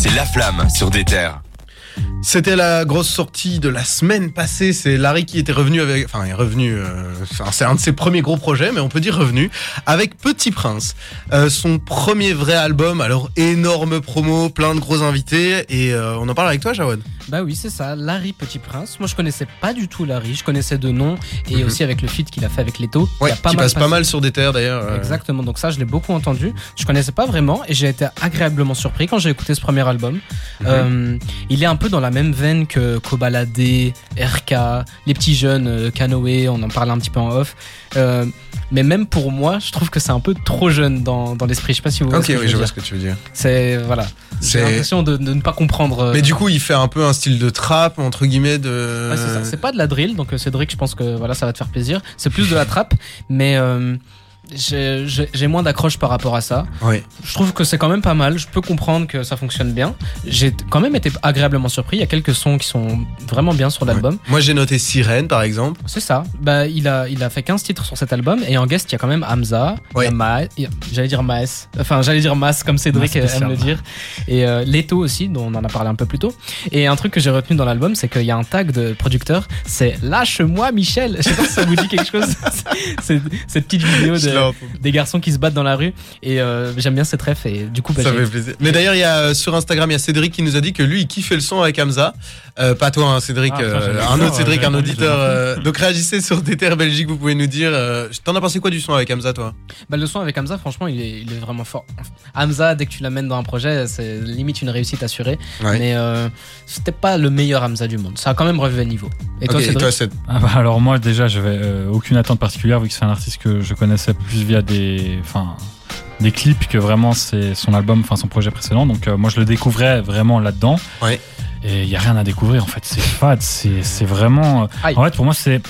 c'est La Flamme sur des terres. C'était la grosse sortie de la semaine passée. C'est Larry qui était revenu avec. Enfin, est revenu. Euh, c'est un de ses premiers gros projets, mais on peut dire revenu. Avec Petit Prince. Euh, son premier vrai album. Alors, énorme promo, plein de gros invités. Et euh, on en parle avec toi, Jawad? Bah oui, c'est ça. Larry Petit Prince. Moi, je connaissais pas du tout Larry. Je connaissais de nom. Et Mhm. aussi avec le feat qu'il a fait avec Leto. Ouais, a pas qui mal passe pas mal sur des terres d'ailleurs. euh. Exactement, donc ça je l'ai beaucoup entendu. Je connaissais pas vraiment et j'ai été agréablement surpris quand j'ai écouté ce premier album. Mhm. Euh, il est un peu dans la même veine que Kobalade, RK, les petits jeunes, euh, Kanoé, on en parlait un petit peu en off. Euh, mais même pour moi, je trouve que c'est un peu trop jeune dans, dans l'esprit. Je sais pas si vous voyez Ok, oui, je je vois ce que tu veux dire. C'est voilà. J'ai C'est- l'impression de, de ne pas comprendre. euh, Mais du coup, il fait un peu un style de trap, entre guillemets, de. Ouais, c'est ça. C'est pas de la drill, donc euh, Cédric, je pense que voilà, ça va te faire plaisir. C'est plus de la trappe, mais euh, j'ai moins d'accroche par rapport à ça. Ouais. Je trouve que c'est quand même pas mal. Je peux comprendre que ça fonctionne bien. J'ai quand même été agréablement surpris. Il y a quelques sons qui sont vraiment bien sur l'album. Moi, j'ai noté Sirène, par exemple. C'est ça. Bah, il a, il a fait 15 titres sur cet album et en guest, il y a quand même Hamza, a- j'allais dire Maes, enfin j'allais dire Mas comme Cédric Mas aime le dire, et euh, Leto aussi, dont on en a parlé un peu plus tôt. Et un truc que j'ai retenu dans l'album, c'est qu'il y a un tag de producteur, c'est Lâche-moi Michel. Je sais pas si ça vous dit quelque chose. cette petite vidéo de, en- des garçons qui se battent dans la rue et euh, j'aime bien cette ref et du coup bah, Ça j'ai- fait plaisir. Mais d'ailleurs, il y a euh, sur Instagram, il y a Cédric qui nous a dit que lui, il kiffait le son avec Hamza. Euh, pas toi, hein, Cédric, Ah, euh, un autre Cédric, un auditeur. euh, donc réagissez sur DTR Belgique, vous pouvez nous dire. euh, T'en as pensé quoi du son avec Hamza, toi? Bah, le son avec Hamza, franchement, il est, il est vraiment fort. Hamza, dès que tu l'amènes dans un projet, c'est limite une réussite assurée. Ouais. Mais euh, c'était pas le meilleur Hamza du monde. Ça a quand même relevé le niveau. Et toi, Ok, Cédric toi, c'est- Ah bah alors moi déjà je vais euh, aucune attente particulière vu que c'est un artiste que je connaissais plus via des enfin des clips que vraiment c'est son album enfin son projet précédent donc euh, moi je le découvrais vraiment là-dedans Ouais. et il y a rien à découvrir en fait c'est fade c'est vraiment Aïe. en fait pour moi c'est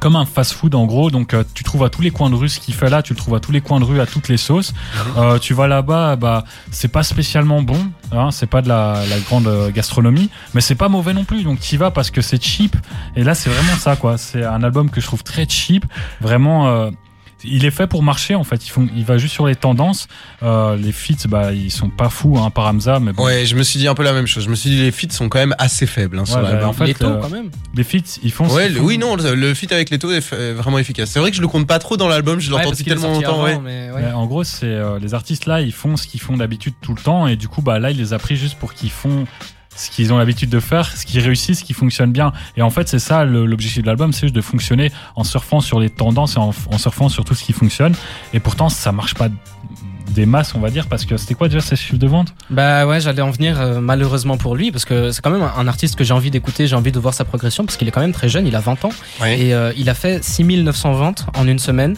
comme un fast-food en gros, donc euh, tu trouves à tous les coins de rue ce qu'il fait là, tu le trouves à tous les coins de rue, à toutes les sauces. Euh, tu vas là-bas, bah c'est pas spécialement bon, hein, c'est pas de la, la grande gastronomie, mais c'est pas mauvais non plus. Donc tu y vas parce que c'est cheap. Et là c'est vraiment ça quoi. C'est un album que je trouve très cheap, vraiment. Il est fait pour marcher en fait. Il, font, il va juste sur les tendances. Euh, les feats, bah ils sont pas fous hein, par Hamza, mais bon. Ouais, je me suis dit un peu la même chose. Je me suis dit les feats sont quand même assez faibles hein, sur bah, en fait, Les taux, euh, quand même. Les feats, ils font. ce Ouais, qu'ils le- font. oui, non, le, le feat avec est f- est vraiment efficace. C'est vrai que je le compte pas trop dans l'album, je l'ai Ouais, entendu tellement longtemps. avant, ouais. mais ouais. Mais en gros, c'est euh, les artistes là, ils font ce qu'ils font d'habitude tout le temps, et du coup, bah là, il les a pris juste pour qu'ils font ce qu'ils ont l'habitude de faire, ce qui réussit, ce qui fonctionne bien. Et en fait, c'est ça l'objectif de l'album, c'est juste de fonctionner en surfant sur les tendances et en, en surfant sur tout ce qui fonctionne. Et pourtant, ça marche pas des masses, on va dire, parce que c'était quoi déjà ces chiffres de vente? Bah ouais, j'allais en venir euh, malheureusement pour lui, parce que c'est quand même un, artiste que j'ai envie d'écouter, j'ai envie de voir sa progression, parce qu'il est quand même très jeune, il a 20 ans, et euh, il a fait 6900 ventes en une semaine,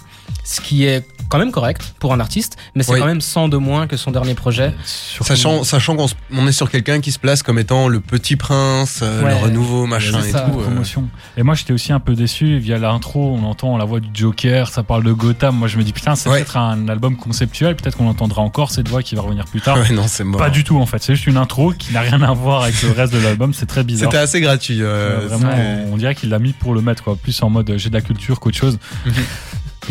ce qui est quand même correct pour un artiste, mais c'est Oui. quand même 100 de moins que son dernier projet. Surtout- Sachant, sachant qu'on on est sur quelqu'un qui se place comme étant le petit prince, euh, Ouais. le renouveau, machin et ça, tout. euh. promotion. Et moi, j'étais aussi un peu déçu via l'intro. On entend la voix du Joker, ça parle de Gotham. Moi, je me dis putain, c'est Ouais. peut-être un album conceptuel. Peut-être qu'on entendra encore cette voix qui va revenir plus tard. Ouais, non, c'est mort. Pas du tout en fait, c'est juste une intro qui n'a rien à voir avec le reste de l'album, c'est très bizarre. C'était assez gratuit. euh, Euh, vraiment, on dirait qu'il l'a mis pour le mettre, quoi. Plus en mode euh, j'ai de la culture qu'autre chose.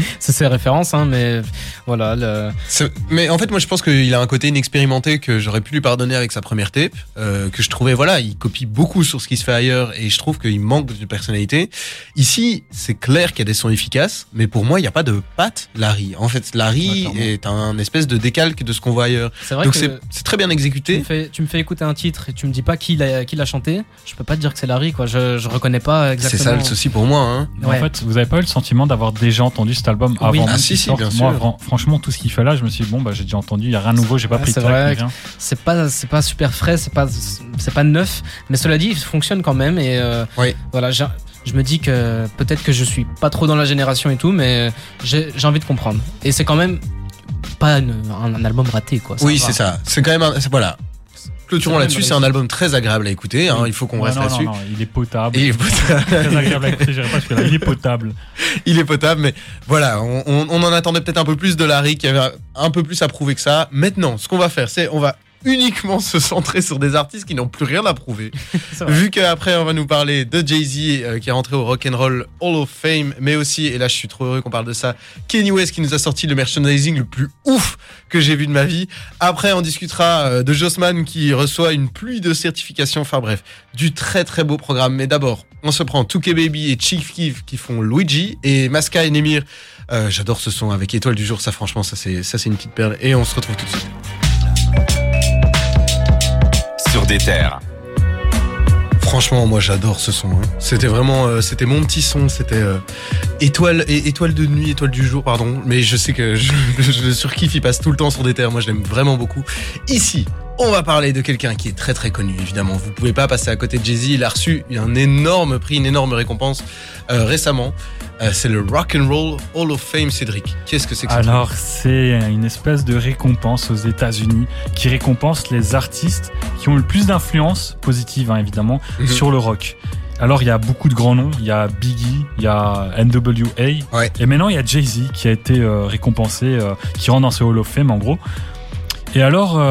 C'est ses références, hein, mais voilà. Le... C'est- Mais en fait, moi, je pense qu'il a un côté inexpérimenté que j'aurais pu lui pardonner avec sa première tape, euh, que je trouvais, voilà, il copie beaucoup sur ce qui se fait ailleurs et je trouve qu'il manque de personnalité. Ici, c'est clair qu'il y a des sons efficaces, mais pour moi, il n'y a pas de patte Larry. En fait, Larry est un espèce de décalque de ce qu'on voit ailleurs. C'est vrai Donc que c'est c'est très bien tu me, exécuté. fais, tu me fais écouter un titre et tu me dis pas qui l'a chanté, je peux pas te dire que c'est Larry, quoi. Je, je reconnais pas C'est exactement. ça le souci pour moi. Hein. Ouais. En fait, vous avez pas eu le sentiment d'avoir déjà entendu cet album Oui. avant Ah, même si, si, bien Moi, sûr. franchement, tout ce qu'il fait là, je me suis dit, bon, bah, j'ai déjà entendu, il y a rien de nouveau, j'ai pas pris de c'est track, c'est pas c'est pas super frais c'est pas c'est pas neuf mais cela dit il fonctionne quand même et euh, Oui. voilà je me dis que peut-être que je suis pas trop dans la génération et tout mais j'ai envie de comprendre et c'est quand même pas une- un, un album raté quoi Oui, c'est ça. C'est quand même un, c'est- voilà. Clôturons C'est là-dessus. C'est un album très agréable à écouter. hein, Il faut qu'on Ouais, reste là-dessus. il est potable. Il est potable. Très agréable à écouter. Il est potable. il est potable, mais voilà, on, on- on en attendait peut-être un peu plus de Larry qui avait un peu plus à prouver que ça. Maintenant, ce qu'on va faire, c'est on va uniquement se centrer sur des artistes qui n'ont plus rien à prouver. Vu qu'après on va nous parler de Jay-Z euh, qui est rentré au Rock and Roll Hall of Fame, mais aussi, et là je suis trop heureux qu'on parle de ça, Kenny West qui nous a sorti le merchandising le plus ouf que j'ai vu de ma vie. Après on discutera euh, de Jossman qui reçoit une pluie de certifications. Enfin bref, du très très beau programme. Mais d'abord, on se prend Touké Baby et Chief Keef qui font Luigi et Maska et Nemir. Euh, J'adore ce son avec Étoile du jour. Ça franchement, ça c'est ça c'est une petite perle. Et on se retrouve tout de suite. Des terres. Franchement, moi j'adore ce son. hein. C'était vraiment, euh, c'était mon petit son. C'était euh, étoile et étoile de nuit, étoile du jour, pardon. Mais je sais que je, je surkiffe. Il passe tout le temps sur des terres. Moi, je l'aime vraiment beaucoup. Ici, on va parler de quelqu'un qui est très très connu. Évidemment, vous pouvez pas passer à côté de Jay Z. Il a reçu un énorme prix, une énorme récompense euh, récemment. Euh, c'est le Rock and Roll Hall of Fame, Cédric. Qu'est-ce que c'est que ça Alors, c'est une espèce de récompense aux États-Unis qui récompense les artistes qui ont le plus d'influence positive, hein, évidemment, Mhm. sur le rock. Alors, il y a beaucoup de grands noms. Il y a Biggie, il y a NWA. Ouais. Et maintenant, il y a Jay-Z qui a été euh, récompensé, qui rentre dans ce Hall of Fame, en gros. Et alors,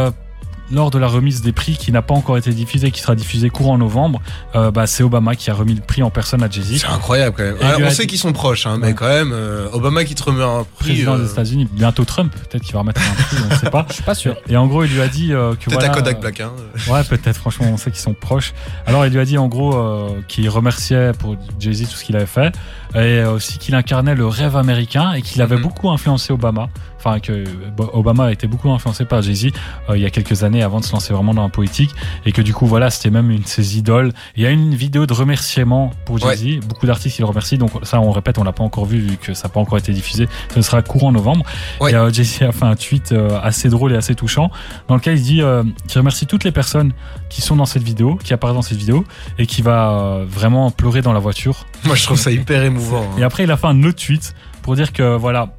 lors de la remise des prix qui n'a pas encore été diffusée, qui sera diffusée courant novembre, euh, bah, c'est Obama qui a remis le prix en personne à Jay-Z. C'est incroyable quand même. Alors, on a sait dit- qu'ils sont proches, hein, mais quand même, euh, Obama qui te remet un prix. Président euh, des États-Unis, bientôt Trump, peut-être qu'il va remettre un prix, on ne sait pas. Je suis pas sûr. Et en gros, il lui a dit euh, que Peut-être voilà, à Kodak Black. Hein. Ouais, peut-être. Franchement, on sait qu'ils sont proches. Alors, il lui a dit en gros euh, qu'il remerciait pour Jay-Z tout ce qu'il avait fait, et aussi qu'il incarnait le rêve américain et qu'il avait Mhm. beaucoup influencé Obama. Enfin, que bon, Obama a été beaucoup influencé par Jay-Z euh, il y a quelques années avant de se lancer vraiment dans la politique, et que du coup, voilà, c'était même une de ses idoles. Il y a une vidéo de remerciement pour Jay-Z. Beaucoup d'artistes qui le remercient. Donc ça, on répète, on l'a pas encore vu vu que ça n'a pas encore été diffusé. Ce sera courant novembre. Ouais. Et euh, Jay-Z a fait un tweet euh, assez drôle et assez touchant dans lequel il dit euh, qu'il remercie toutes les personnes qui sont dans cette vidéo, qui apparaissent dans cette vidéo, et qui va euh, vraiment pleurer dans la voiture. Moi, je trouve ça hyper émouvant. hein. Et après, il a fait un autre tweet pour dire que voilà.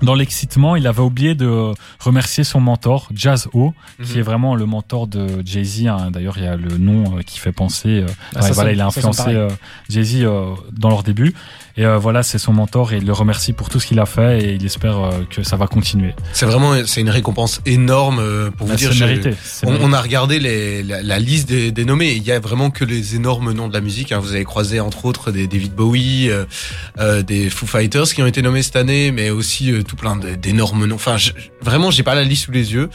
Dans l'excitement, il avait oublié de remercier son mentor, Jazz O, qui Mhm. est vraiment le mentor de Jay-Z. hein. D'ailleurs, il y a le nom euh, qui fait penser. euh, Ah, ça voilà, il a influencé euh, Jay-Z euh, dans leur début. Et euh, voilà, c'est son mentor et il le remercie pour tout ce qu'il a fait et il espère euh, que ça va continuer. C'est vraiment, c'est une récompense énorme euh, pour vous Bah, dire. mérité. c'est On, on a regardé les- la, la liste des, des nommés. Il y a vraiment que les énormes noms de la musique. hein. Vous avez croisé entre autres des David Bowie, euh, euh, des Foo Fighters qui ont été nommés cette année, mais aussi euh, tout plein d'énormes noms. Enfin, je- vraiment, j'ai pas la liste sous les yeux,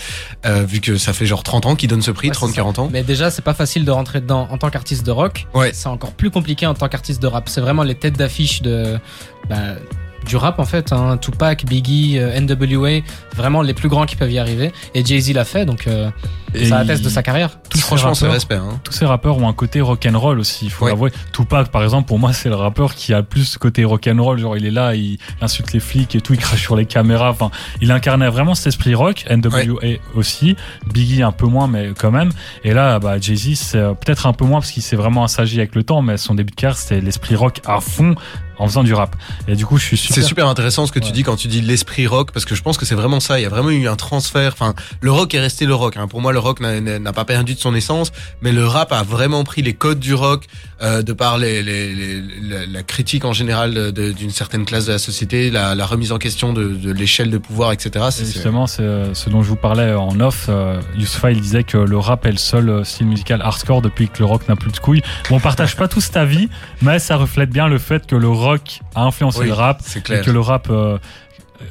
euh, vu que ça fait genre 30 ans qu'ils donnent ce prix, Ouais, c'est 30-40 ans. Mais déjà, c'est pas facile de rentrer dedans en tant qu'artiste de rock. Ouais. C'est encore plus compliqué en tant qu'artiste de rap. C'est vraiment les têtes d'affiche de bah, du rap en fait. Hein. Tupac, Biggie, euh, NWA, vraiment les plus grands qui peuvent y arriver. Et Jay Z l'a fait, donc euh, ça atteste il- de sa carrière. tous Franchement, c'est rappeurs- respect. Hein. tous ces rappeurs ont un côté rock'n'roll aussi, il faut Ouais. l'avouer. Tupac, par exemple, pour moi, c'est le rappeur qui a le plus ce côté rock'n'roll. Genre, il est là, il insulte les flics et tout, il crache sur les caméras. Enfin, il incarnait vraiment cet esprit rock. NWA aussi. Biggie un peu moins, mais quand même. Et là, bah, Jay-Z, c'est euh, peut-être un peu moins parce qu'il s'est vraiment assagi avec le temps, mais son début de carrière, c'était l'esprit rock à fond en faisant du rap. Et du coup, je suis super. C'est super intéressant ce que tu dis quand tu dis l'esprit rock, parce que je pense que c'est vraiment ça. Il y a vraiment eu un transfert. Enfin, le rock est resté le rock. hein. Pour moi, le rock n'a- pas perdu de son essence, mais le rap a vraiment pris les codes du rock euh, de par les, les- les- la, critique en général d'une certaine classe de la société, la, la remise en question de, de l'échelle de pouvoir, etc. Et Justement, c'est euh, ce dont je vous parlais en off. Euh, Youssoupha, il disait que le rap est le seul euh, style musical hardcore depuis que le rock n'a plus de couilles. Bon, on partage pas tout cet avis, mais ça reflète bien le fait que le rock a influencé Oui, le rap c'est et clair. que le rap euh, euh,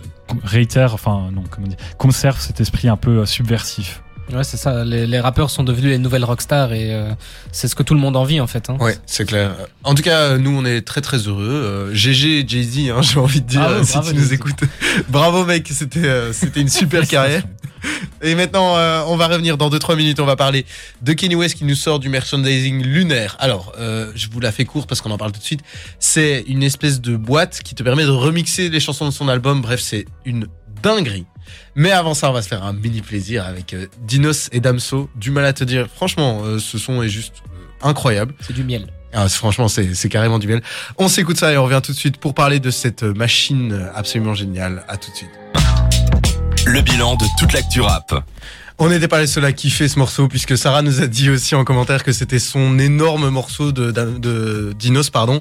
réitère, enfin non, comment dire, conserve cet esprit un peu euh, subversif. Ouais, c'est ça. Les, les rappeurs sont devenus les nouvelles rockstars et euh, c'est ce que tout le monde envie en fait. Hein. Ouais, c'est clair. En tout cas, nous, on est très très heureux. Euh, GG, Jay-Z, hein, j'ai envie de dire, Bravo, euh, si bravo, tu nous écoutes. bravo, mec, c'était euh, c'était une super carrière. Et maintenant, euh, on va revenir dans 2-3 minutes. On va parler de Kenny West qui nous sort du merchandising lunaire. Alors, euh, je vous la fais court parce qu'on en parle tout de suite. C'est une espèce de boîte qui te permet de remixer les chansons de son album. Bref, c'est une dinguerie. Mais avant ça, on va se faire un mini plaisir avec euh, Dinos et Damso. Du mal à te dire. Franchement, euh, ce son est juste euh, incroyable. C'est du miel. Ah, franchement, c'est c'est carrément du miel. On s'écoute ça et on revient tout de suite pour parler de cette machine absolument géniale. À tout de suite. Le bilan de toute l'actu rap. On n'était pas les seuls à kiffer ce morceau puisque Sarah nous a dit aussi en commentaire que c'était son énorme morceau de, de, de Dinos, pardon.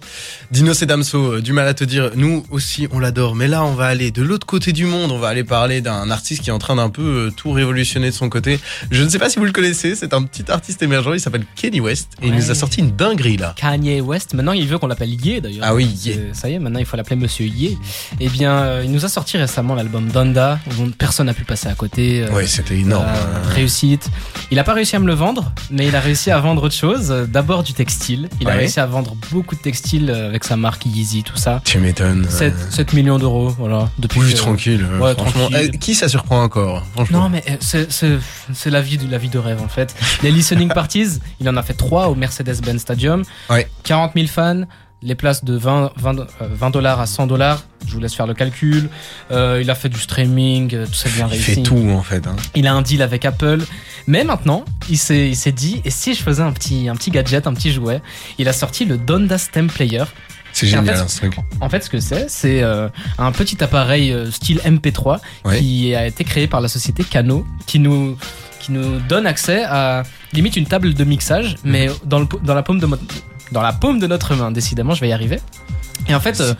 Dinos et Damso, euh, du mal à te dire, nous aussi on l'adore, mais là on va aller de l'autre côté du monde, on va aller parler d'un artiste qui est en train d'un peu euh, tout révolutionner de son côté. Je ne sais pas si vous le connaissez, c'est un petit artiste émergent, il s'appelle Kenny West et il nous a sorti une dinguerie là. Kanye West, maintenant il veut qu'on l'appelle Ye d'ailleurs. Ah oui, Ye. Ça y est, maintenant il faut l'appeler Monsieur Ye. Eh bien, euh, il nous a sorti récemment l'album Donda, dont personne n'a pu passer à côté. Ouais, c'était énorme. euh, réussite. Il a pas réussi à me le vendre, mais il a réussi à vendre autre chose. Euh, D'abord du textile. Il a réussi à vendre beaucoup de textiles euh, avec sa marque Yeezy, tout ça. Tu m'étonnes. 7, 7 millions d'euros, voilà. Depuis Oui, que- tranquille. euh, Ouais, franchement. tranquille. Eh, qui ça surprend encore Franchement. Non, mais euh, c'est- c'est c'est la vie de la vie de rêve en fait. Les listening parties, il en a fait 3 au Mercedes-Benz Stadium. Ouais. 40 000 fans, les places de 20 20 euh, 20 dollars à 100 dollars. Je vous laisse faire le calcul. Euh, il a fait du streaming, euh, tout ça bien il réussi. fait tout en fait. hein. Il a un deal avec Apple. Mais maintenant, il s'est il dit, et si je faisais un petit, un petit gadget, un petit jouet Il a sorti le Donda Stem Player. C'est Et en génial fait, hein, ce truc. En fait, ce que c'est, c'est euh, un petit appareil euh, style MP3 Ouais. qui a été créé par la société Cano, qui nous, qui nous donne accès à limite une table de mixage, mais dans, le, dans, la paume de, dans la paume de notre main. Décidément, je vais y arriver. Et en fait, euh,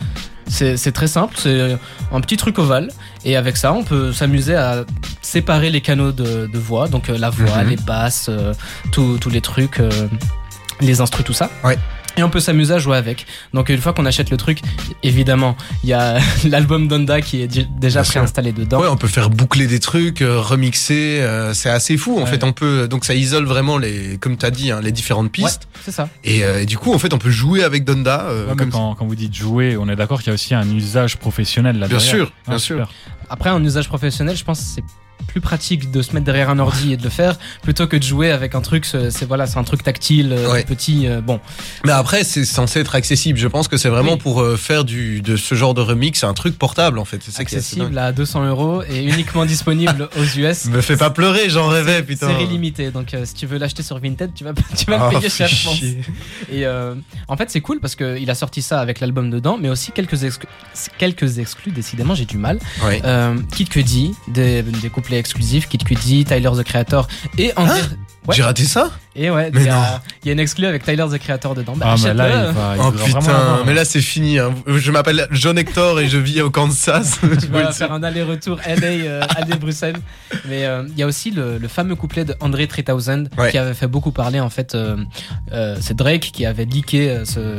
c'est très simple, c'est un petit truc ovale, et avec ça, on peut s'amuser à séparer les canaux de, de voix, donc euh, la voix, Mhm. les basses, euh, tous les trucs, les instrus, tout ça. Ouais. Et on peut s'amuser à jouer avec. Donc une fois qu'on achète le truc, évidemment, il y a l'album Donda qui est déjà Bien sûr. préinstallé dedans. Ouais, on peut faire boucler des trucs, euh, remixer, euh, c'est assez fou. En Ouais. fait, on peut donc ça isole vraiment les, comme t'as dit, hein, les différentes pistes. C'est ça. Et, euh, et du coup, en fait, on peut jouer avec Donda. euh, Ouais, comme quand, quand vous dites jouer, on est d'accord qu'il y a aussi un usage professionnel là Bien derrière. sûr, bien Ah, sûr. super. Après, en usage professionnel, je pense que c'est plus pratique de se mettre derrière un ordi et de le faire plutôt que de jouer avec un truc. C'est voilà, c'est un truc tactile, euh, Ouais. petit. euh, bon, Mais après, c'est censé être accessible. Je pense que c'est vraiment Oui. pour euh, faire du de ce genre de remix, un truc portable en fait. C'est accessible à 200 euros et uniquement disponible aux US. Me fais pas pleurer, j'en rêvais, putain. Série limitée, donc euh, si tu veux l'acheter sur Vinted, tu vas, tu vas le payer fais cher, je pense. chier. Et en fait, c'est cool parce qu'il a sorti ça avec l'album dedans, mais aussi quelques, exclus quelques exclus. Décidément, j'ai du mal. Ouais. Kid Cudi, des, des exclusifs, Kid Cudi, Tyler the Creator et André. Ouais. J'ai raté ça et ouais, Mais il y, non. a- il y a une exclue avec Tyler the Creator dedans. Bah, Ah, mais là, il va, il Oh putain, avoir- mais là c'est fini. hein. Je m'appelle John Hector et je vis au Kansas. Tu vas c'est- faire un aller-retour LA, euh, LA Bruxelles. Mais euh, il y a aussi le, le fameux couplet de André 3000 Ouais. qui avait fait beaucoup parler en fait. euh, euh, c'est Drake qui avait leaké euh, ce,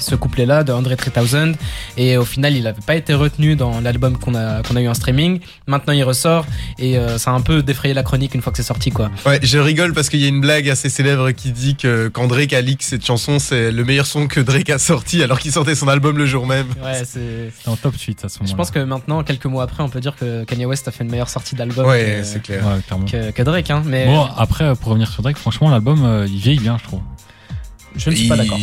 ce couplet-là de André 3000 et au final il n'avait pas été retenu dans l'album qu'on a qu'on a eu en streaming. Maintenant il ressort et euh, ça a un peu défrayé la chronique une fois que c'est sorti quoi. Ouais, je rigole parce qu'il y a une blague assez célèbre qui dit que quand Drake a leak cette chanson, c'est le meilleur son que Drake a sorti alors qu'il sortait son album le jour même. Ouais, c'est. C'était en top suite à ce moment-là. Je pense que maintenant, quelques mois après, on peut dire que Kanye West a fait une meilleure sortie d'album Ouais, que, clair. Ouais, clairement. que, que Drake. Hein, mais Bon, après, pour revenir sur Drake, franchement, l'album, euh, il vieillit bien, je trouve. Je ne suis pas d'accord.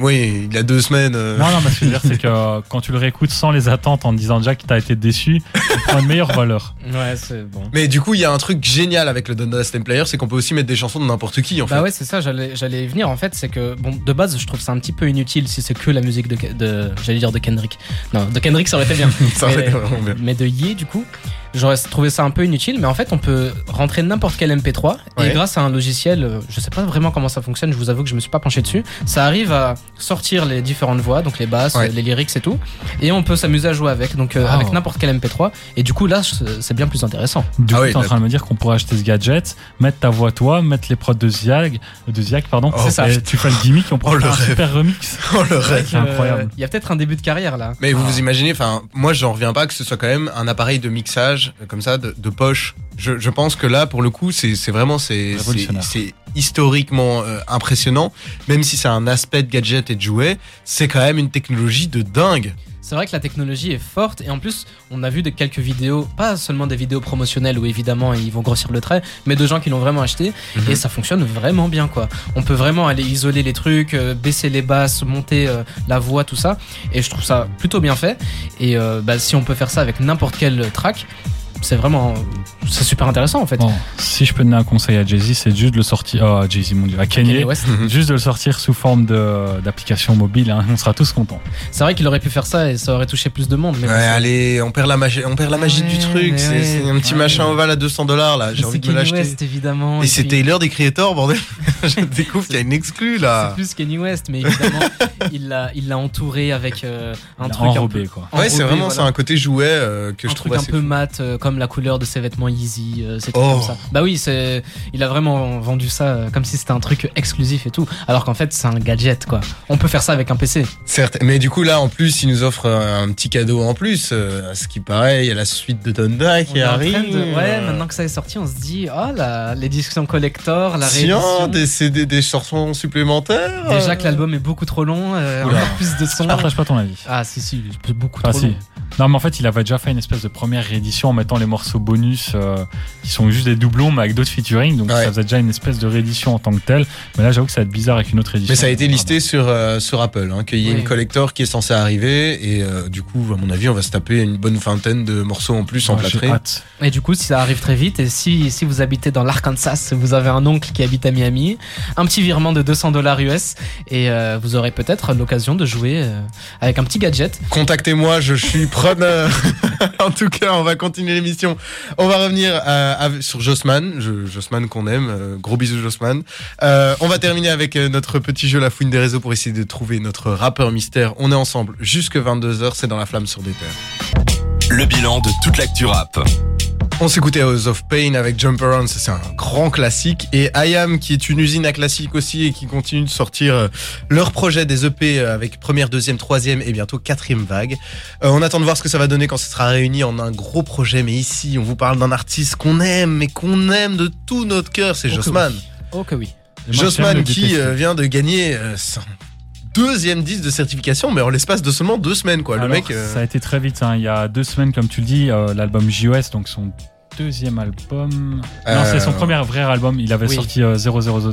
Oui, il a deux semaines. euh, Non, non, mais ce que je veux dire, c'est que euh, quand tu le réécoutes sans les attentes en te disant déjà que t'as été déçu, tu prends une meilleure valeur. Ouais, c'est bon. Mais du coup, il y a un truc génial avec le Donda Stem Player, c'est qu'on peut aussi mettre des chansons de n'importe qui en fait. Bah ouais, c'est ça, j'allais j'allais y venir en fait, c'est que bon, de base, je trouve ça un petit peu inutile si c'est que la musique de, de j'allais dire de Kendrick. Non, de Kendrick ça aurait été bien. Ça aurait mais, été vraiment bien. mais de Ye du coup, j'aurais trouvé ça un peu inutile, mais en fait, on peut rentrer n'importe quel MP3 Ouais. et grâce à un logiciel, euh, je sais pas vraiment comment ça fonctionne, je vous avoue que je me suis pas penché dessus, ça arrive à sortir les différentes voix, donc les basses, Ouais. les lyrics et tout, et on peut s'amuser à jouer avec, donc euh, Ah. avec n'importe quel MP3, et du coup là, c'est bien plus intéressant. Du Ah coup, oui, t'es en train de me dire qu'on pourrait acheter ce gadget, mettre ta voix toi, mettre les prods de Ziag, de Ziag, pardon. Oh, C'est ça. Et tu fais le gimmick, on Oh, le faire un rêve. super remix. Oh le rêve. C'est incroyable. Il y a peut-être un début de carrière là. Mais vous vous imaginez, enfin, moi j'en reviens pas que ce soit quand même un appareil de mixage euh, comme ça, de, de poche. Je, je pense que là, pour le coup, c'est vraiment c'est historiquement euh, impressionnant. Même si c'est un aspect de gadget et de jouet, c'est quand même une technologie de dingue. C'est vrai que la technologie est forte et en plus on a vu de quelques vidéos, pas seulement des vidéos promotionnelles où évidemment ils vont grossir le trait, mais de gens qui l'ont vraiment acheté Mhm. et ça fonctionne vraiment bien quoi. On peut vraiment aller isoler les trucs, euh, baisser les basses, monter euh, la voix, tout ça et je trouve ça plutôt bien fait et euh, bah, si on peut faire ça avec n'importe quel track, c'est vraiment c'est super intéressant en fait. Bon, si je peux donner un conseil à Jay-Z, c'est juste de le sortir. Oh, Jay-Z, mon dieu, à Kanye. Kanye West. Juste de le sortir sous forme de- d'application mobile, hein, on sera tous contents. C'est vrai qu'il aurait pu faire ça et ça aurait touché plus de monde. Mais Ouais, bon, c'est- allez, on perd la magie, on perd la magie du truc. C'est ouais. c'est un petit Ouais. machin ovale à 200 dollars là. J'ai c'est envie de me Kanye l'acheter. West évidemment. Et c'est puis- Taylor des Creators, bordel. Je découvre qu'il y a une exclue C'est là. plus Kanye West, mais évidemment, il l'a, il l'a entouré avec euh, un truc Enrobé, un peu, quoi. Ouais, c'est vraiment voilà. c'est un côté jouet euh, que un je trouve un peu mat, euh, comme la couleur de ses vêtements Yeezy, euh, c'est tout Oh. comme ça. Bah oui, c'est, il a vraiment vendu ça euh, comme si c'était un truc exclusif et tout, alors qu'en fait c'est un gadget quoi. On peut faire ça avec un PC. Certes, mais du coup là en plus il nous offre un petit cadeau en plus. euh, à ce qui paraît, il y a la suite de Donda On qui arrive. de- Ouais, Euh, maintenant que ça est sorti, on se dit, oh la, l'édition collector, la Tiens, réédition. des CD, des chansons supplémentaires. Déjà que l'album est beaucoup trop long, euh, encore plus de son. Je partage pas ton avis. Ah si si, beaucoup Ah, trop si. long. Non, mais en fait, il avait déjà fait une espèce de première réédition en mettant les morceaux bonus euh, qui sont juste des doublons, mais avec d'autres featuring. Donc, Ouais. ça faisait déjà une espèce de réédition en tant que telle. Mais là, j'avoue que ça va être bizarre avec une autre réédition. Mais ça a été listé sur, euh, sur Apple, hein, qu'il y ait Oui. une collector qui est censée arriver et euh, du coup, à mon avis, on va se taper une bonne vingtaine de morceaux en plus en Ouais, plâtré. hâte. Et du coup, si ça arrive très vite, et si, si vous habitez dans l'Arkansas, vous avez un oncle qui habite à Miami, un petit virement de 200 dollars US, et euh, vous aurez peut-être l'occasion de jouer euh, avec un petit gadget. Contactez-moi, je suis preneur. en tout cas, on va continuer l'émission. On va revenir euh, sur Jossman, Jossman qu'on aime. euh, gros bisous Jossman. Euh, on va terminer avec notre petit jeu La Fouine des réseaux pour essayer de trouver notre rappeur mystère. On est ensemble jusque 22h, c'est dans la flamme sur des terres. Le bilan de toute l'actu rap. On s'écoutait House of Pain avec Jump Around, c'est un grand classique. Et IAM, qui est une usine à classique aussi et qui continue de sortir euh, leur projet des EP euh, avec première, deuxième, troisième et bientôt quatrième vague. Euh, on attend de voir ce que ça va donner quand ce sera réuni en un gros projet. Mais ici, on vous parle d'un artiste qu'on aime, mais qu'on aime de tout notre cœur, c'est Oh Jossman. Oh que oui. Et moi, j'aime Jossman qui vient de gagner son deuxième disque de certification, mais en l'espace de seulement deux semaines, quoi. Le Alors, mec. euh, Ça a été très vite. hein. Il y a deux semaines, comme tu le dis, euh, l'album JOS, donc son deuxième album. Euh, Non, c'est son premier vrai album. Il avait oui. sorti euh,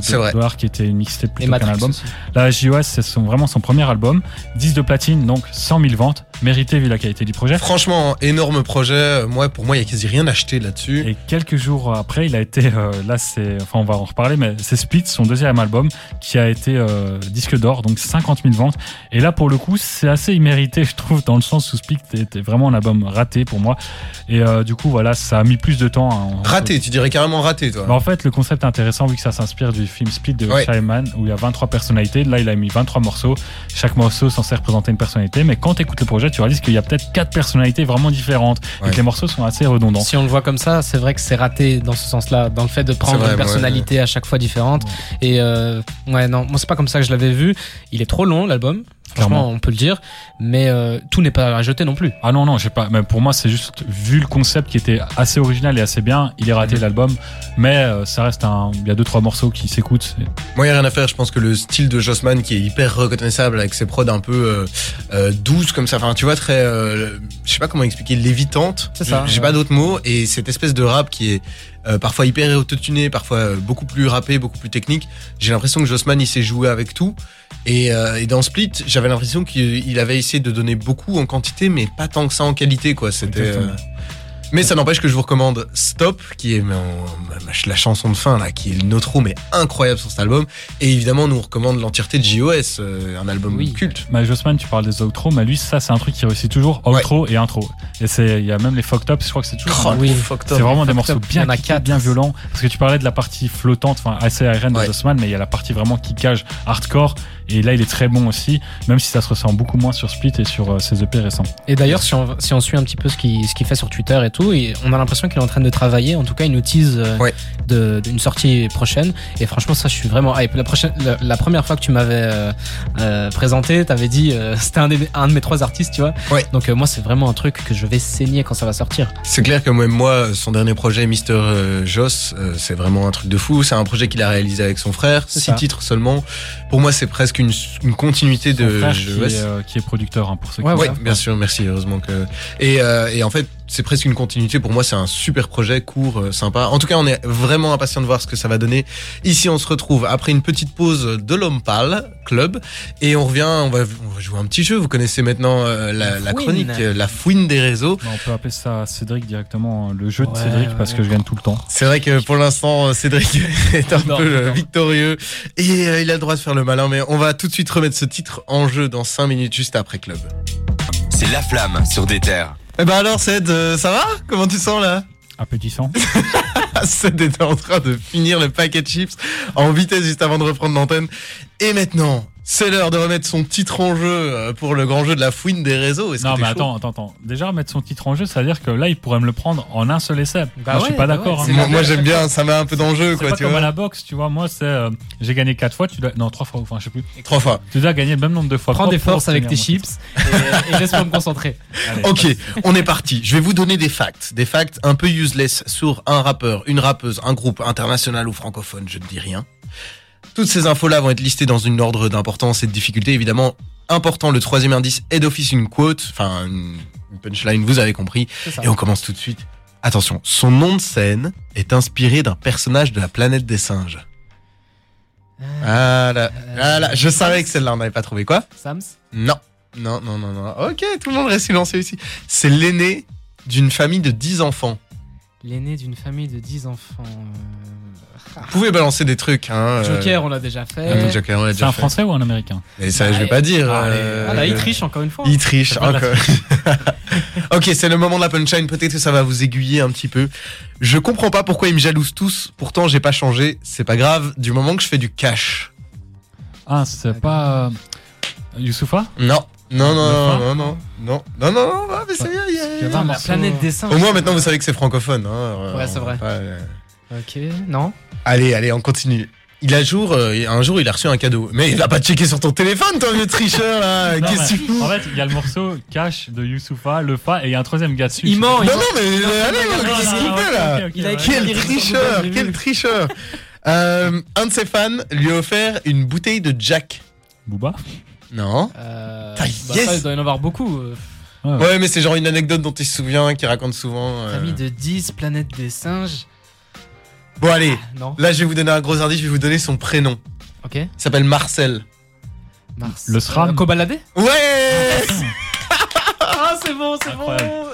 000 C'est vrai. dollars, qui était une mixtape plutôt qu'un album. aussi. La JOS, c'est son- vraiment son premier album. 10 de platine, donc 100 000 ventes. Mérité vu la qualité du projet. Franchement, énorme projet. Moi, pour moi, il y a quasi rien acheté là-dessus. Et quelques jours après, il a été, euh, là c'est, enfin on va en reparler, mais c'est Split, son deuxième album, qui a été euh, disque d'or, donc 50 000 ventes. Et là pour le coup, c'est assez immérité, je trouve, dans le sens où Split était vraiment un album raté pour moi. Et euh, du coup, voilà, ça a mis plus de temps. hein. Raté, tu dirais carrément raté, toi. Bah, en fait, le concept est intéressant vu que ça s'inspire du film Split de Ouais. Où il y a 23 personnalités. Là, il a mis 23 morceaux. Chaque morceau censé représenter une personnalité. Mais quand tu écoutes le projet, tu réalises qu'il y a peut-être quatre personnalités vraiment différentes et que les morceaux sont assez redondants. Si on le voit comme ça, c'est vrai que c'est raté dans ce sens-là, dans le fait de prendre vrai, une personnalité à chaque fois différente. Et euh, ouais, non, moi c'est pas comme ça que je l'avais vu. Il est trop long l'album, franchement, Clairement. on peut le dire, mais euh, tout n'est pas à jeter non plus. Ah non, non, j'ai pas. Mais pour moi, c'est juste vu le concept qui était assez original et assez bien, il est raté Mhm. l'album. Mais euh, ça reste un. Il y a deux trois morceaux qui s'écoutent. Et- Moi, il n'y a rien à faire. Je pense que le style de Jossman, qui est hyper reconnaissable avec ses prods un peu euh, euh, douces comme ça, enfin, tu vois, très. euh, je sais pas comment expliquer, lévitante. C'est ça, J'ai ouais. pas d'autres mots. Et cette espèce de rap qui est euh, parfois hyper autotuné, parfois euh, beaucoup plus rappé, beaucoup plus technique. J'ai l'impression que Jossman, il sait jouer avec tout. Et, euh, et dans Split, j'avais l'impression qu'il il avait essayé de donner beaucoup en quantité, mais pas tant que ça en qualité, quoi. C'était. Mais ça n'empêche que je vous recommande Stop, qui est la chanson de fin, là, qui est une outro, mais incroyable sur cet album. Et évidemment, on nous recommande l'entièreté de JOS, euh, un album Oui. culte. Mais Jossman, tu parles des outros, mais lui, ça, c'est un truc qui réussit toujours outro et intro. Et c'est, il y a même les fuck tops, je crois que c'est toujours. Oh, oui. fucked up. C'est vraiment des Fucked morceaux Up, bien kickés, quatre. bien violents. Parce que tu parlais de la partie flottante, enfin assez aérienne de Ouais. Jossman, mais il y a la partie vraiment kickage hardcore. Et là, il est très bon aussi, même si ça se ressent beaucoup moins sur Split et sur euh, ses EP récents. Et d'ailleurs, si on, si on suit un petit peu ce qu'il ce qu'il fait sur Twitter et tout, et on a l'impression qu'il est en train de travailler. En tout cas, il nous tease euh, Ouais. de- d'une sortie prochaine. Et franchement, ça, je suis vraiment hype. La, prochaine, la, la première fois que tu m'avais euh, euh, présenté, t'avais dit euh, c'était un, de mes trois artistes, tu vois. Ouais. Donc euh, moi, c'est vraiment un truc que je vais saigner quand ça va sortir. C'est clair que même moi, son dernier projet, Mister euh, Joss, euh, c'est vraiment un truc de fou. C'est un projet qu'il a réalisé avec son frère, six ça. titres seulement. Pour moi, c'est presque une, une continuité Son de frère JOS. qui, est, euh, qui est producteur, hein, pour ceux Ouais, qui Oui, voilà. bien sûr, merci, heureusement que. Et, euh, et en fait, c'est presque une continuité. Pour moi, c'est un super projet, court, euh, sympa. En tout cas, on est vraiment impatient de voir ce que ça va donner. Ici, on se retrouve après une petite pause de l'homme pâle club et on revient. On va, on va jouer un petit jeu. Vous connaissez maintenant euh, la, chronique, euh, la fouine des réseaux. Bah, on peut appeler ça Cédric directement, hein, le jeu de Ouais, Cédric, parce ouais. que je gagne tout le temps. C'est vrai que pour l'instant, Cédric est un Non, peu non. victorieux et euh, il a le droit de faire le malin. Mais on va tout de suite remettre ce titre en jeu dans 5 minutes juste après club. C'est La Flamme sur des terres. Eh ben alors, Ced, euh, ça va? Comment tu sens là? Appétissant. Ced était en train de finir le paquet de chips en vitesse juste avant de reprendre l'antenne. Et maintenant, c'est l'heure de remettre son titre en jeu euh, pour le grand jeu de la fouine des réseaux. Est-ce Non, que mais attends, attends, attends. Déjà, mettre son titre en jeu, ça veut dire que là, il pourrait me le prendre en un seul essai. Bah moi, je suis pas bah d'accord. ouais, hein. Moi, j'aime bien, ça met un peu d'enjeu, C'est quoi, pas tu comme à vois. la boxe, tu vois. Moi, c'est euh, j'ai gagné quatre fois, tu dois non trois fois, enfin je sais plus. Trois fois. Tu dois gagner le même nombre de fois. Prends des forces avec tes chips et, et laisse-moi me concentrer. Allez, Ok, on est parti. Je vais vous donner des facts. Des facts un peu useless sur un rappeur, une rappeuse, un groupe international ou francophone, je ne dis rien. Toutes ces infos-là vont être listées dans une ordre d'importance et de difficulté. Évidemment, important, le troisième indice est d'office une quote, enfin une punchline, vous avez compris. Et on commence tout de suite. Attention, son nom de scène est inspiré d'un personnage de la planète des singes. Ah là, ah là, je savais que celle-là on n'avait pas trouvé quoi? Sams Non, non, non, non, non. Ok, tout le monde reste silencieux ici. C'est l'aîné d'une famille de 10 enfants. L'aîné d'une famille de 10 enfants. euh, Vous pouvez balancer des trucs, hein. euh, Joker, on l'a déjà fait. Joker, on l'a C'est déjà un fait. français ou un américain? Et ça, je vais pas dire. Allez, euh, Ah là, il triche encore une fois. Il triche C'est encore. ok, c'est le moment de la punchline. Peut-être que ça va vous aiguiller un petit peu. Je comprends pas pourquoi ils me jalousent tous. Pourtant, j'ai pas changé. C'est pas grave. Du moment que je fais du cash. Ah, c'est pas euh, Youssoufa? Non. Non, non, non, non, non, non, non, non, non, ah, mais c'est bien. il y a- un la planète des singes. Au moins, maintenant, vous savez que c'est francophone. Hein. Ouais, c'est vrai. pas, euh, Ok, non Allez, allez, on continue. Il a jour, euh, un jour, il a reçu un cadeau. Mais il va pas checker sur ton téléphone, toi, vieux tricheur, là. Qu'est-ce que tu fous En fait, il y a le morceau Cash de Youssoufa, le Fa, et il y a un troisième gars dessus. Il ment, Non, ment. non, mais allez, qu'est-ce qu'il fait, là ouais. Quel tricheur, quel tricheur Euh, Un de ses fans lui a offert une bouteille de Jack. Booba Non. Euh, Ah, bah, yes ça, il doit y en avoir beaucoup. euh, Ouais, mais c'est genre une anecdote dont il se souvient, qu'il raconte souvent. euh. Famille de 10, planète des singes. Bon, allez, Ah, Non. là, je vais vous donner un gros indice, je vais vous donner son prénom. Ok. Il s'appelle Marcel. Mars. Le SRAM. Euh, Kobalade Ouais Ah, c'est bon, c'est bon.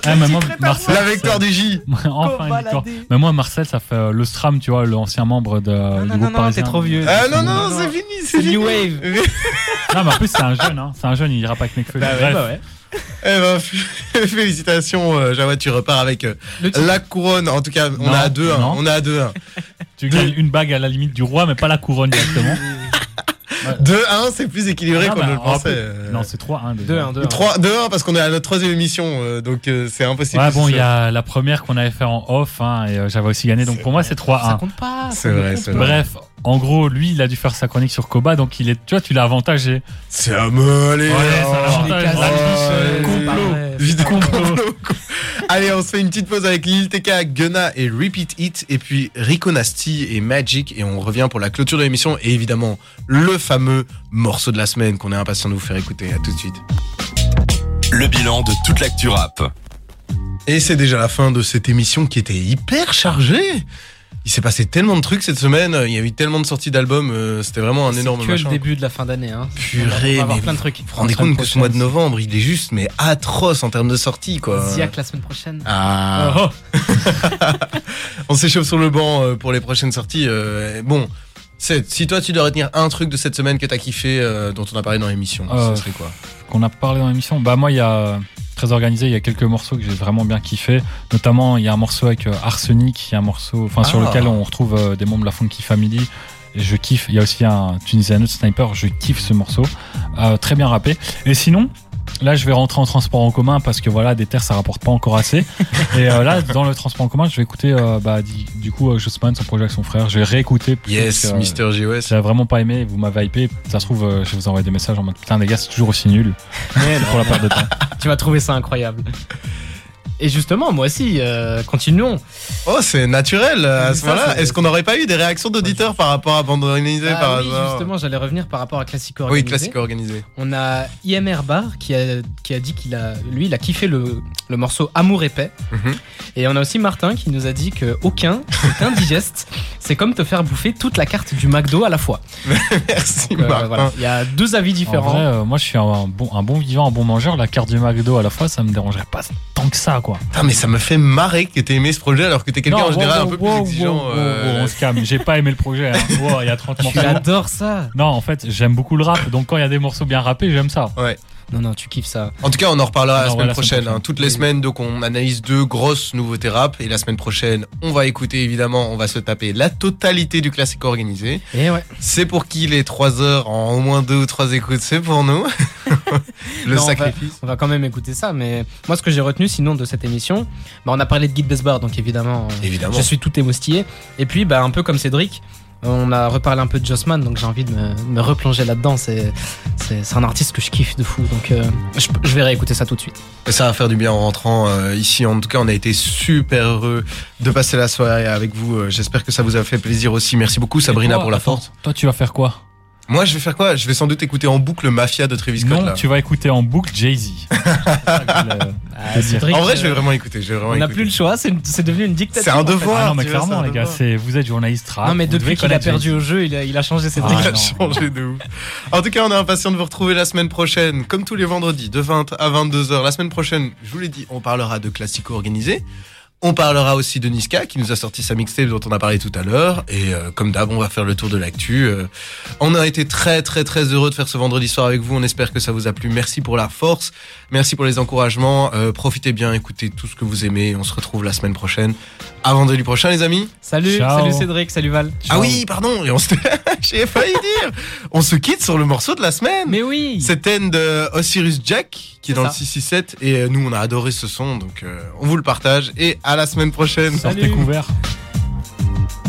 Ah, mais moi, Marcel, La victoire du J. enfin une victoire. Mais moi, Marcel, ça fait euh, le Stram, tu vois, l'ancien membre de, Non, du non, groupe non, parisien. t'es trop vieux. Ah non, non, Non, c'est fini, C'est. New Wave. Non, mais en plus, c'est un jeune, hein. C'est un jeune, il ira pas avec Nekfeu. Bah ouais, bah ouais. Eh ben, félicitations, euh, Jawad, tu repars avec euh, la couronne. En tout cas, on Non, a à 2-1. non. On a à 2-1. Tu gagnes une bague à la limite du roi, mais pas la couronne directement. 2-1, c'est plus équilibré Non, qu'on ne le en pensait. euh. Non, c'est 3-1 déjà. 2-1, 2-1. 3 2-1 parce qu'on est à notre troisième émission, euh, donc euh, c'est impossible. Ouais, bon, il y a la première qu'on avait fait en off, hein, et j'avais aussi gagné, donc C'est pour moi, c'est Ça 3-1. compte pas. ça C'est vrai, compte c'est pas. vrai. Bref, en gros, lui, il a dû faire sa chronique sur Koba, donc il est, tu vois, tu l'as avantagé. C'est un allez. Ouais, ça Je l'ai avantage. complot. Complot. Allez, on se fait une petite pause avec Lil TK, Gunna et Repeat It, et puis Rico Nasty et Magic, et on revient pour la clôture de l'émission, et évidemment, le fameux morceau de la semaine qu'on est impatient de vous faire écouter. À tout de suite. Le bilan de toute l'actu rap. Et c'est déjà la fin de cette émission qui était hyper chargée. Il s'est passé tellement de trucs cette semaine, il y a eu tellement de sorties d'albums, euh, c'était vraiment un C'est énorme que machin. le début de la fin d'année. Hein. Purée, on va, avoir mais plein de trucs. Vous vous rendez compte que ce mois de novembre, il est juste mais atroce en termes de sorties quoi. Ziac la semaine prochaine. Ah. Oh, On s'échauffe sur le banc euh, pour les prochaines sorties. euh, bon, si toi tu dois retenir un truc de cette semaine que t'as kiffé, dont on a parlé dans l'émission, Euh, ce serait quoi? qu'on a parlé dans l'émission? Bah moi, il y a très organisé. Il y a quelques morceaux que j'ai vraiment bien kiffé. Notamment, il y a un morceau avec euh, Arsenic, il y a un morceau, enfin sur Ah. lequel on retrouve euh, des membres de la Funky Family. Je kiffe. Il y a aussi un Tunisian Sniper. Je kiffe ce morceau. Euh, très bien rappé. Et sinon. Là, je vais rentrer en transport en commun parce que voilà, des terres, ça rapporte pas encore assez. Et euh, là, dans le transport en commun, je vais écouter euh, bah, du coup Jossman, son projet avec son frère. Je vais réécouter. Yes, que, euh, Mister JOS. J'avais vraiment pas aimé, vous m'avez hypé. Ça se trouve, euh, je vais vous envoyer des messages en mode putain, les gars, c'est toujours aussi nul. Mais Pour la perte de temps. tu vas trouver ça incroyable. Et justement, moi aussi, euh, continuons. Oh, c'est naturel à Mais ce moment-là. c'est- Est-ce qu'on n'aurait pas eu des réactions d'auditeurs par rapport à Bande Organisée Ah par oui, hasard justement, j'allais revenir par rapport à Classico Oui, organisé. classique organisé. On a IMR Bar qui a, qui a dit qu'il a, lui, il a kiffé le, le morceau Amour épais. Mhm. Et on a aussi Martin qui nous a dit que aucun, aucun digeste, c'est comme te faire bouffer toute la carte du McDo à la fois. Merci, Donc, euh, Martin. voilà. Il y a deux avis En différents. vrai, euh, moi je suis un bon, un bon vivant, un bon mangeur. La carte du McDo à la fois, ça me dérangerait pas tant que ça, quoi. Ah, mais ça me fait marrer que t'aies aimé ce projet alors que t'es quelqu'un en général wow, un peu wow, plus exigeant. euh, on se calme. J'ai pas aimé le projet. hein. Il y a 30 morceaux. J'adore ça. Non, en fait, j'aime beaucoup le rap. Donc quand il y a des morceaux bien rappés, j'aime ça. Non, non, tu kiffes ça. En tout cas, on en reparlera On la semaine reparlera la prochaine. semaine hein. prochaine. Toutes les semaines, donc on analyse deux grosses nouveautés rap. Et la semaine prochaine, on va écouter évidemment, on va se taper la totalité du classique organisé. Et ouais. C'est pour qui les 3 heures en au moins deux ou trois écoutes? C'est pour nous. Le Non, on va- sacrifice. On va quand même écouter ça, mais moi ce que j'ai retenu sinon de cette émission, bah, on a parlé de Guide Besbar, donc évidemment, euh, Évidemment. je suis tout émoustillé. Et puis bah, un peu comme Cédric, on a reparlé un peu de Jossman, donc j'ai envie de me, me replonger là-dedans. C'est, c'est, c'est un artiste que je kiffe de fou, donc euh, je, je vais réécouter ça tout de suite. Et Ça va faire du bien en rentrant euh, ici. En tout cas, on a été super heureux de passer la soirée avec vous. Euh, J'espère que ça vous a fait plaisir aussi. Merci beaucoup, Sabrina, toi, pour la attends, force. Toi, tu vas faire quoi? Moi, je vais faire quoi? Je vais sans doute écouter en boucle Mafia de Travis Scott. Non, là. tu vas écouter en boucle Jay-Z. Ah, En vrai, je vais vraiment écouter. Je vais vraiment on n'a plus le choix, c'est, c'est devenu une dictature. C'est un en fait. devoir. Ah non, mais tu vois, clairement, c'est un les gars, devoir. c'est vous êtes journaliste rap. Non, mais vous depuis qu'il a connaître perdu Jay-Z. au jeu, il a, il a changé ses Ah. Il a non. changé de ouf. En tout cas, on est impatient de vous retrouver la semaine prochaine, comme tous les vendredis, de 20 à 22h. La semaine prochaine, je vous l'ai dit, on parlera de classico organisé. On parlera aussi de Niska qui nous a sorti sa mixtape dont on a parlé tout à l'heure. Et euh, comme d'hab, on va faire le tour de l'actu. Euh, on a été très très très heureux de faire ce vendredi soir avec vous. On espère que ça vous a plu. Merci pour la force. Merci pour les encouragements. Euh, profitez bien, écoutez tout ce que vous aimez. On se retrouve la semaine prochaine. À vendredi prochain, les amis. Salut, Ciao. salut Cédric, salut Val. Ah oui, pardon. Et on se... J'ai failli dire. On se quitte sur le morceau de la semaine. Mais oui. C'est Ten de Osiris Jack qui est dans ça. le 667 et nous on a adoré ce son donc euh, on vous le partage et à la semaine prochaine. Salut. Sortez couverts.